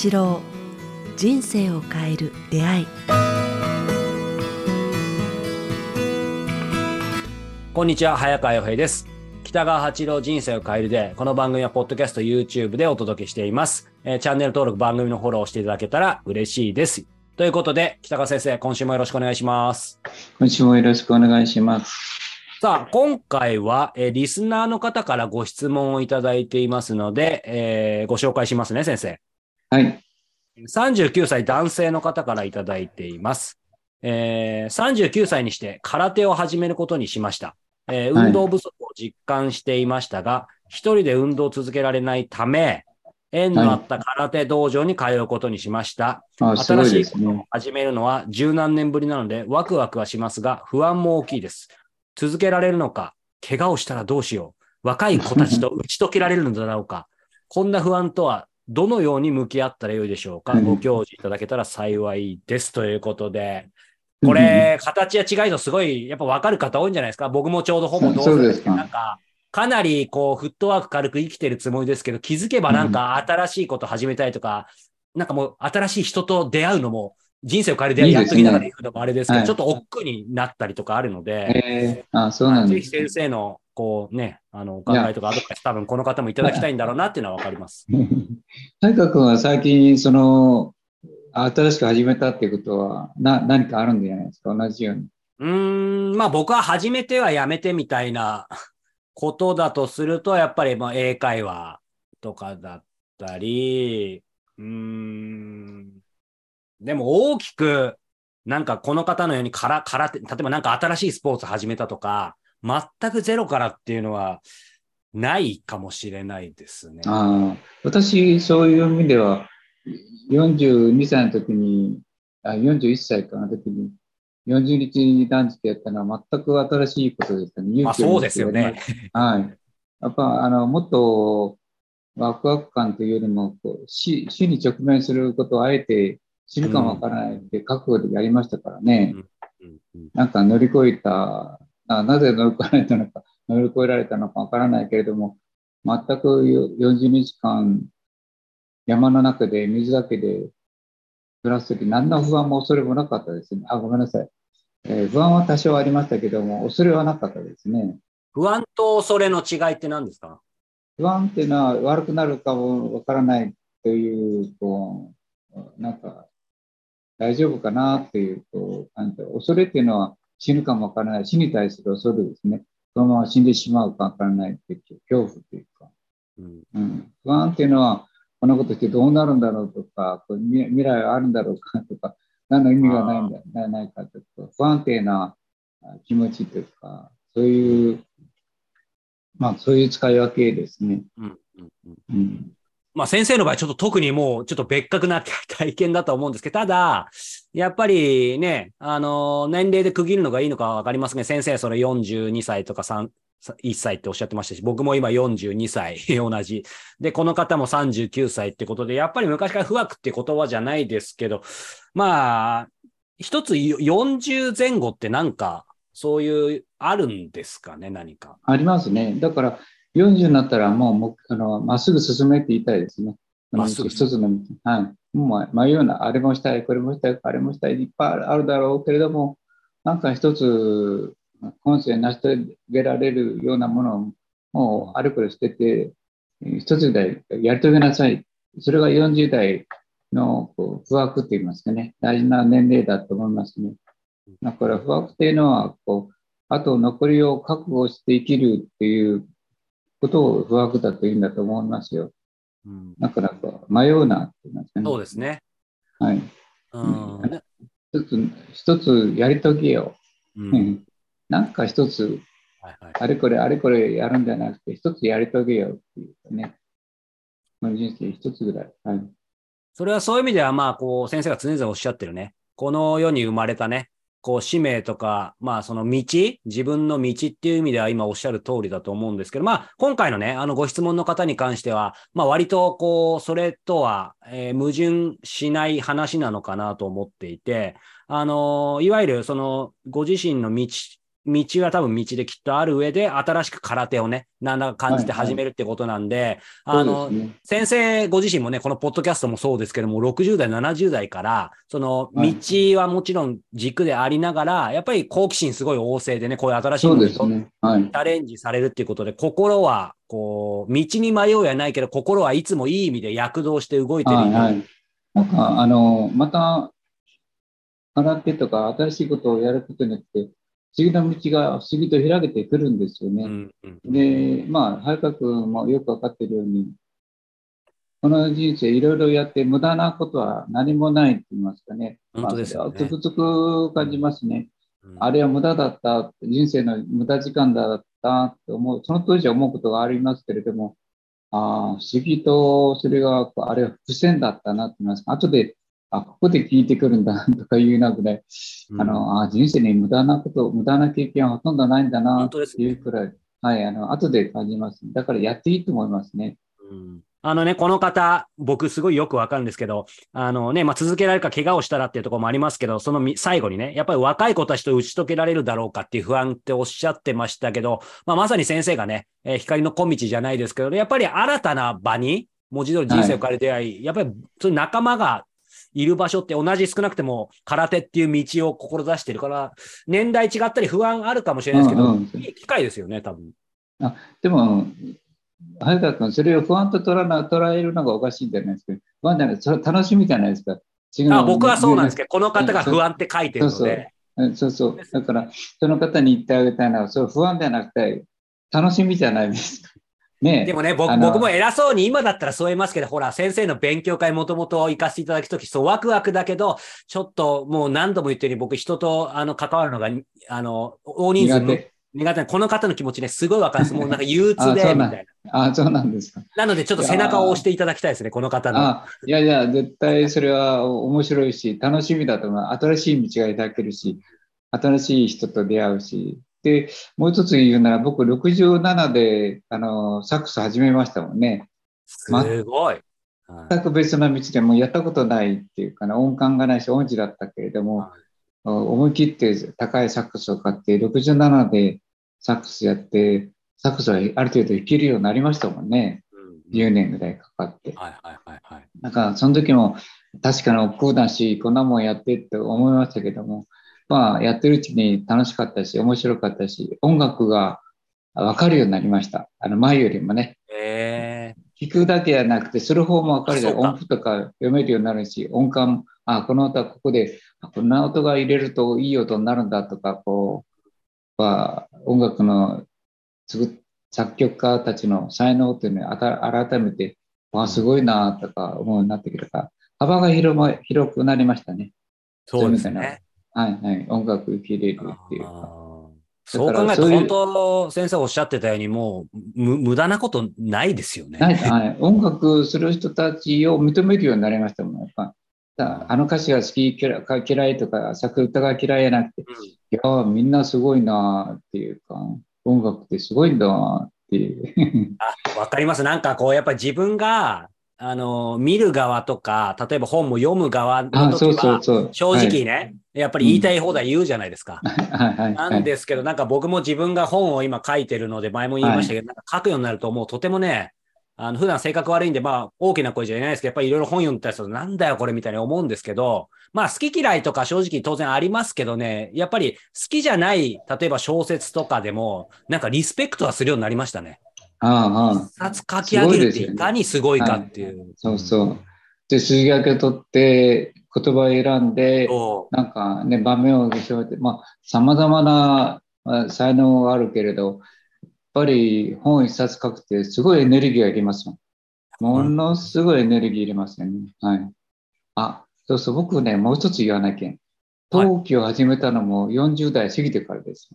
八郎人生を変える出会い。こんにちは早川洋平です。北川八郎人生を変えるでこの番組はポッドキャスト YouTube でお届けしています、えーチャンネル登録番組のフォローをしていただけたら嬉しいです。ということで北川先生今週もよろしくお願いします。今週もよろしくお願いします。さあ、今回は、えーリスナーの方からご質問をいただいていますので、えーご紹介しますね、先生。はい。39歳男性の方からいただいています。えー39歳にして空手を始めることにしました。えーはい運動不足を実感していましたが、一人で運動を続けられないため、縁のあった空手道場に通うことにしました。あ、すご新しい。ことを始めるのは十何年ぶりなので、ワクワクはしますが、不安も大きいです。続けられるのか、怪我をしたらどうしよう。若い子たちと打ち解けられるのだろうか。こんな不安とは、どのように向き合ったらよいでしょうか？うん。ご教示いただけたら幸いです。ということで、これ、形や違いとすごい、やっぱ分かる方多いんじゃないですか？僕もちょうどほぼ同世代そうですか。なんか、かなりこう、フットワーク軽く生きてるつもりですけど、気づけばなんか新しいこと始めたいとか、なんかもう新しい人と出会うのも、人生を変える出会いやっときながら言うのもあれですけど、はい。ちょっと億劫になったりとかあるので、えー、あ、そうなんぜひ。先生の、こうね、あの、お考えとかアドバイス多分この方もいただきたいんだろうなっていうのはわかります。大河君は最近、その、新しく始めたっていうことは、な、何かあるんじゃないですか？同じように。うーん、まあ僕は始めてはやめてみたいなことだとすると、やっぱりまあ英会話とかだったり、うーん、でも大きく、なんかこの方のようにから、空手、例えばなんか新しいスポーツ始めたとか、全くゼロからっていうのはないかもしれないですね。ああ、私、そういう意味では、42歳の時に、あ41歳かの時に、40日断食やったのは全く新しいことでしたね。まあそうですよね。はい。やっぱ、あの、もっとワクワク感というよりも、こう死死に直面することをあえて死ぬかもわからないって覚悟でやりましたからね。うんうんなんか乗り越えた、あなぜ乗り越えられたのか、乗り越えられたのかわからないけれども、全く40日間山の中で水だけで暮らすとき、何の不安も恐れもなかったですね。あ、ごめんなさい。えー不安は多少ありましたけども、恐れはなかったですね。不安と恐れの違いって何ですか？不安っていうのは悪くなるかもわからないという、こう、なんか、大丈夫かなっていう、こう、感じで恐れっていうのは死ぬかもわからない。死に対する恐れですね。そのまま死んでしまうかわからないっていう恐怖っていうか、うんうん。不安っていうのは、こんなことしてどうなるんだろうとか、こう未未来はあるんだろうかとか、何の意味がないんだなないかとか、不安定なあ気持ちというか、そういう、まあそういう使い分けですね。うんうんうんうん。まあ先生の場合ちょっと特にもうちょっと別格な体験だと思うんですけど、ただ、やっぱりね、あの、年齢で区切るのがいいのかわかりますね。先生それ42歳とか3、1歳っておっしゃってましたし、僕も今42歳 同じ。で、この方も39歳ってことで、やっぱり昔から不惑って言葉じゃないですけど、まあ、一つ40前後ってなんか、そういう、あるんですかね、何か。ありますね。だから、40になったらもうもあのまっすぐ進めって言いたいですね。まっすぐ一つの道。はい。もう迷うな、あれもしたい、これもしたい、あれもしたい、いっぱいあるだろうけれども、なんか一つ、今世成し遂げられるようなものをもうあれこれ捨てて、一つでやり遂げなさい。それが40代のこう不惑って言いますかね、大事な年齢だと思いますね。だから不惑っていうのは、こう、あと残りを覚悟して生きるっていうことを不惑だといいんだと思いますよ。うん、だからこう迷うなって言いますかね。そうですね。はい。うん。ね一つ、一つやり遂げようう。うんんなんか一つ、はいはいあれこれあれこれやるんじゃなくて、一つやり遂げようっていうかね。まあ人生一つぐらい。はい。それはそういう意味では、まあ、こう、先生が常々おっしゃってるね。この世に生まれたね、こう、使命とか、まあ、その道、自分の道っていう意味では今おっしゃる通りだと思うんですけど、まあ、今回のね、あの、ご質問の方に関しては、まあ、割と、こう、それとは、えー矛盾しない話なのかなと思っていて、あの、いわゆる、その、ご自身の道道は多分道できっとある上で、新しく空手をね、なんだか感じて始めるってことなんで、あの、先生ご自身もね、このポッドキャストもそうですけども、60代、70代から、その道はもちろん軸でありながら、やっぱり好奇心すごい旺盛でね、こういう新しいものにね。はいチ。ャレンジされるっていうことで、心は、こう、道に迷うやないけど、心はいつもいい意味で躍動して動いてる。はいはい。なんか、あの、また、空手とか新しいことをやることによって、不思議な道が不思議と開けてくるんですよね。うんうんで、まあ、早川君もよくわかっているように、この人生いろいろやって無駄なことは何もないって言いますかね。本当ですよねまあ、つくつく感じますね。うんあれは無駄だった、人生の無駄時間だったって思う、その当時は思うことがありますけれども、ああ、不思議とそれが、あれは伏線だったなって言いますか。後で、あ、ここで聞いてくるんだとかいうなくらい、うんあの、あ人生に無駄なこと、無駄な経験はほとんどないんだなっていうくらい、はい、あの、後で感じます。だからやっていいと思いますね。うんあのね、この方、僕すごいよくわかるんですけど、あのね、まあ、続けられるか怪我をしたらっていうところもありますけど、そのみ最後にね、やっぱり若い子たちと打ち解けられるだろうかっていう不安っておっしゃってましたけど、まあ、まさに先生がね、えー光の小道じゃないですけど、やっぱり新たな場に、文字通り人生を変える出会い、やっぱりそういう仲間がいる場所って同じ少なくても空手っていう道を志してるから、年代違ったり不安あるかもしれないですけど、うんうんいい機会ですよね、多分。でも、早川君、それを不安と捉えな捉えるのがおかしいんじゃないですか。不安じゃない、それは楽しみじゃないですか。あ僕はそうなんですけど、この方が不安って書いてるのそうそうで、うんそうそう。だから、その方に言ってあげたいのは、そう不安じゃなくて、楽しみじゃないですか。ねえでもね、僕も偉そうに今だったらそう言いますけど、ほら、先生の勉強会もともと行かせていただくとき、そう、ワクワクだけど、ちょっともう何度も言ってるように、僕、人とあの関わるのが、あの、大人数の苦手。苦手な、この方の気持ちね、すごいわかるんです。もうなんか憂鬱で、みたいな。あそうなんですか。なので、ちょっと背中を押していただきたいですね、この方の。あいやいや、絶対それは面白いし、楽しみだと思う。新しい道が開けるし、新しい人と出会うし。で、もう一つ言うなら、僕67で、あの、サックス始めましたもんね。すごい。はい全く別な道でもうやったことないっていうかな、音感がないし、音痴だったけれども、はい思い切って高いサックスを買って、67でサックスやって、サックスはある程度弾けるようになりましたもんね。うん10年ぐらいかかって。はいはいはいはい。なんか、その時も確かに億劫だし、こんなもんやってって思いましたけども、まあ、やってるうちに楽しかったし、面白かったし、音楽が分かるようになりました。あの、前よりもね。え聞くだけじゃなくて、する方も分かるよあそうか音符とか読めるようになるし、音感も、あ、この音はここで、あこんな音が入れるといい音になるんだとか、こう、まあ、音楽の作曲家たちの才能っていうのをあた改めて、わあ、すごいなとか思うようになってきたから、幅が広ま広くなりましたね。ー、そうですね。はいはい。音楽受け入れるっていうか。そう考えると、本当、先生おっしゃってたように、もう、む無駄なことないですよね。はい、音楽する人たちを認めるようになりましたもん。やっぱだあの歌詞が好き嫌嫌いとか、作歌が嫌いじゃなくて、うんいやー、みんなすごいなーっていうか、音楽ってすごいんだっていう。あ、わかります。なんかこう、やっぱり自分が、あの、見る側とか、例えば本も読む側のあ、そう時は、そうそう。正直ね、やっぱり言いたい放題言うじゃないですか。はいはいはなんい。ですけど、なんか僕も自分が本を今書いてるので、前も言いましたけど、なんか書くようになると、もうとてもね、あの普段性格悪いんで、まあ大きな声じゃないですけど、やっぱりいろいろ本読んだりすると、なんだよこれみたいに思うんですけど、まあ好き嫌いとか正直当然ありますけどね、やっぱり好きじゃない、例えば小説とかでも、なんかリスペクトはするようになりましたね。あああ一冊書き上げるっていかにすごいかっていう。そうそう。で、筋書きを取って、言葉を選んで、なんかね、場面をしめて、まあ、様々なまあ才能があるけれど、やっぱり本一冊書くってすごいエネルギーがいりますもん。ものすごいエネルギーいりますよね。はい。あ、そうそう、僕ね、もう一つ言わなきゃ。陶器を始めたのも40代過ぎてからです。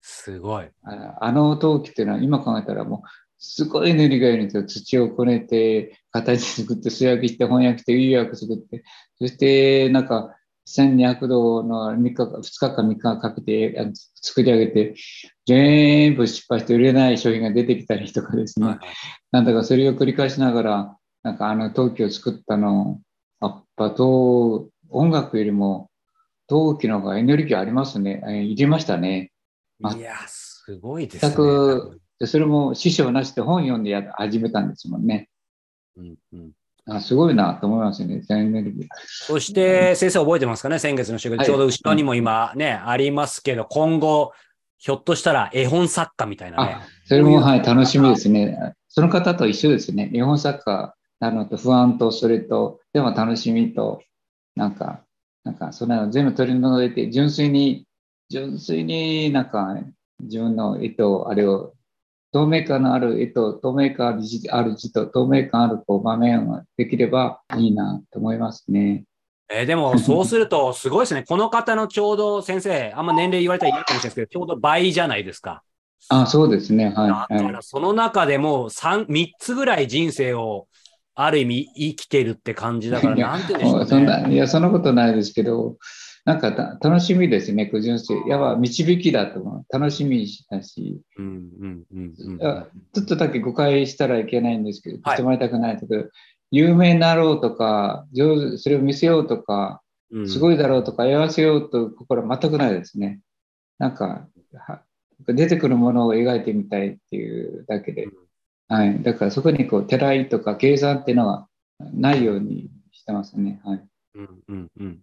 すごい。ああの陶器っていうのは今考えたらもうすごいエネルギーがいるんですよ。土をこねて、形作って、素焼きして、翻訳して、釉薬作って、そしてなんか1200度の3日か、2日か3日かけて作り上げて、全部失敗して売れない商品が出てきたりとかですね。はいなんだかそれを繰り返しながら、なんかあの陶器を作ったの、やっぱ陶音楽よりも陶器の方がエネルギーありますね。えーいりましたね。あいや、すごいですね。全く、でそれも師匠なしで本読んでや始めたんですもんね。うんうんあすごいなと思いますね、全エネルギー。そして、先生覚えてますかね？先月の週はいちょうど後ろにも今ね、ありますけど、今後、ひょっとしたら絵本作家みたいなねあ。それも、はい、楽しみですね。その方と一緒ですね。日本サッカーなのと不安と、それと、でも楽しみと、なんか、なんか、そんなの全部取り除いて、純粋に、純粋になんか、自分の意図、あれを、透明感のある意図、透明感ある字ある字と、透明感あるこう場面ができればいいなと思いますね。えーでも、そうすると、すごいですね。この方のちょうど先生、あんま年齢言われたら嫌かもしれないですけど、ちょうど倍じゃないですか。あ、そうですね。はい。だはから、その中でも3、三つぐらい人生を、ある意味生きてるって感じだから、なんて言うんでしょうね。そんな、いや、そんなことないですけど、なんかた楽しみですね、こう純粋。やっぱ導きだと思う。楽しみだし、うんうんうんうんあちょっとだけ誤解したらいけないんですけど、はいしてもらいたくないけど、有名になろうとか、上手、それを見せようとか、うん。すごいだろうとか、言わせようと心は全くないですね。なんか、は出てくるものを描いてみたいっていうだけで。はい。だからそこにこう、てらいとか計算っていうのはないようにしてますね。はい。うんうんうん。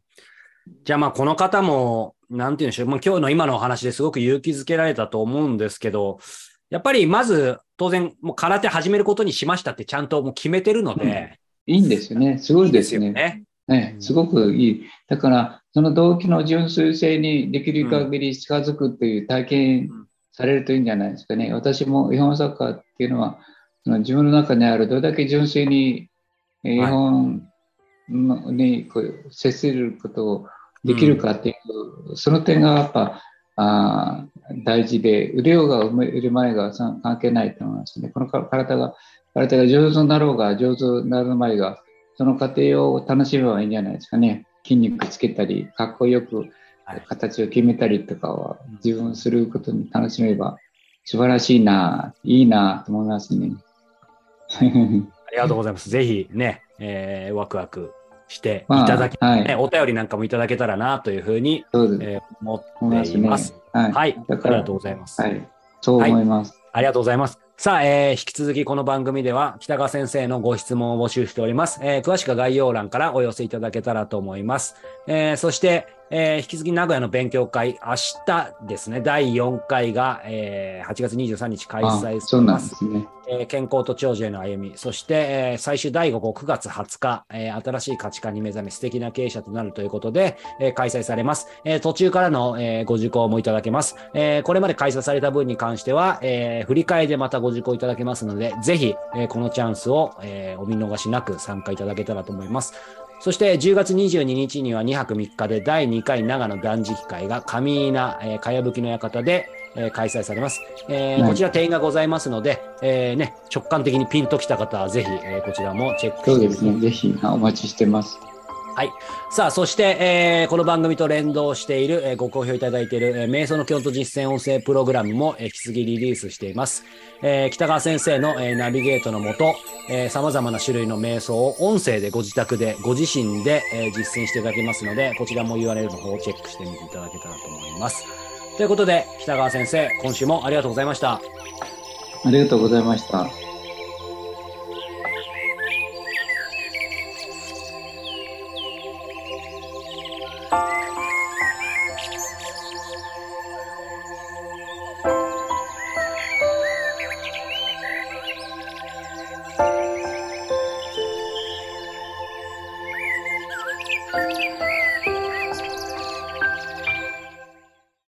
じゃあまあこの方も、なんて言うんでしょう、まあ、今日の今のお話ですごく勇気づけられたと思うんですけど、やっぱりまず当然もう空手始めることにしましたってちゃんともう決めてるので、いいんですよね。すごいですよね。ね。ね、すごくいい。だから、その動機の純粋性にできる限り近づくっていう体験されるといいんじゃないですかね。私も絵本作家っていうのは、その自分の中にあるどれだけ純粋にえー絵本のにこう接することをできるかっていう、その点がやっぱあー大事で、売れようが売れまいがさ関係ないと思いますね。このか体が、体が上手になろうが上手になるまいが、その過程を楽しめばいいんじゃないですかね。筋肉つけたり、かっこよくはい形を決めたりとかは自分することに楽しめば素晴らしいな、いいなと思いますね。ありがとうございます。ぜひね、えーワクワクしていただき、まあはいね、お便りなんかもいただけたらなというふうに。えー思。っています。はい。はい。ありがとうございます。はい。そう思います。ありがとうございます。さあ、えー引き続きこの番組では北川先生のご質問を募集しております。えー詳しくは概要欄からお寄せいただけたらと思います。えーそして、えー引き続き名古屋の勉強会、明日ですね、第4回が、えー8月23日開あ催さそうなんれま。ですすね。えー健康と長寿への歩み、そして、えー最終第5号9月20日、えー新しい価値観に目覚め素敵な経営者となるということで、えー開催されます。えー途中からの、えーご受講もいただけます。えーこれまで開催された分に関しては、えー振り替えでまたご受講いただけますので、ぜひ、えーこのチャンスを、えーお見逃しなく参加いただけたらと思います。そして10月22日には2泊3日で第2回長野断食会が上稲、えー、かやぶきの館で、えー開催されます。えーはいこちら定員がございますので、えーね、直感的にピンときた方はぜひ、えーこちらもチェックしてみてそうですね。ぜひあお待ちしてます。はいさあ、そして、えーこの番組と連動している、えーご好評いただいている、えー瞑想の京都実践音声プログラムも、えー引き継ぎリリースしています。えー北川先生の、えーナビゲートのもと、えー様々な種類の瞑想を音声でご自宅で、ご自身で、えー実践していただけますので、こちらも URL の方をチェックしてみていただけたらと思います。ということで、北川先生、今週もありがとうございました。ありがとうございました。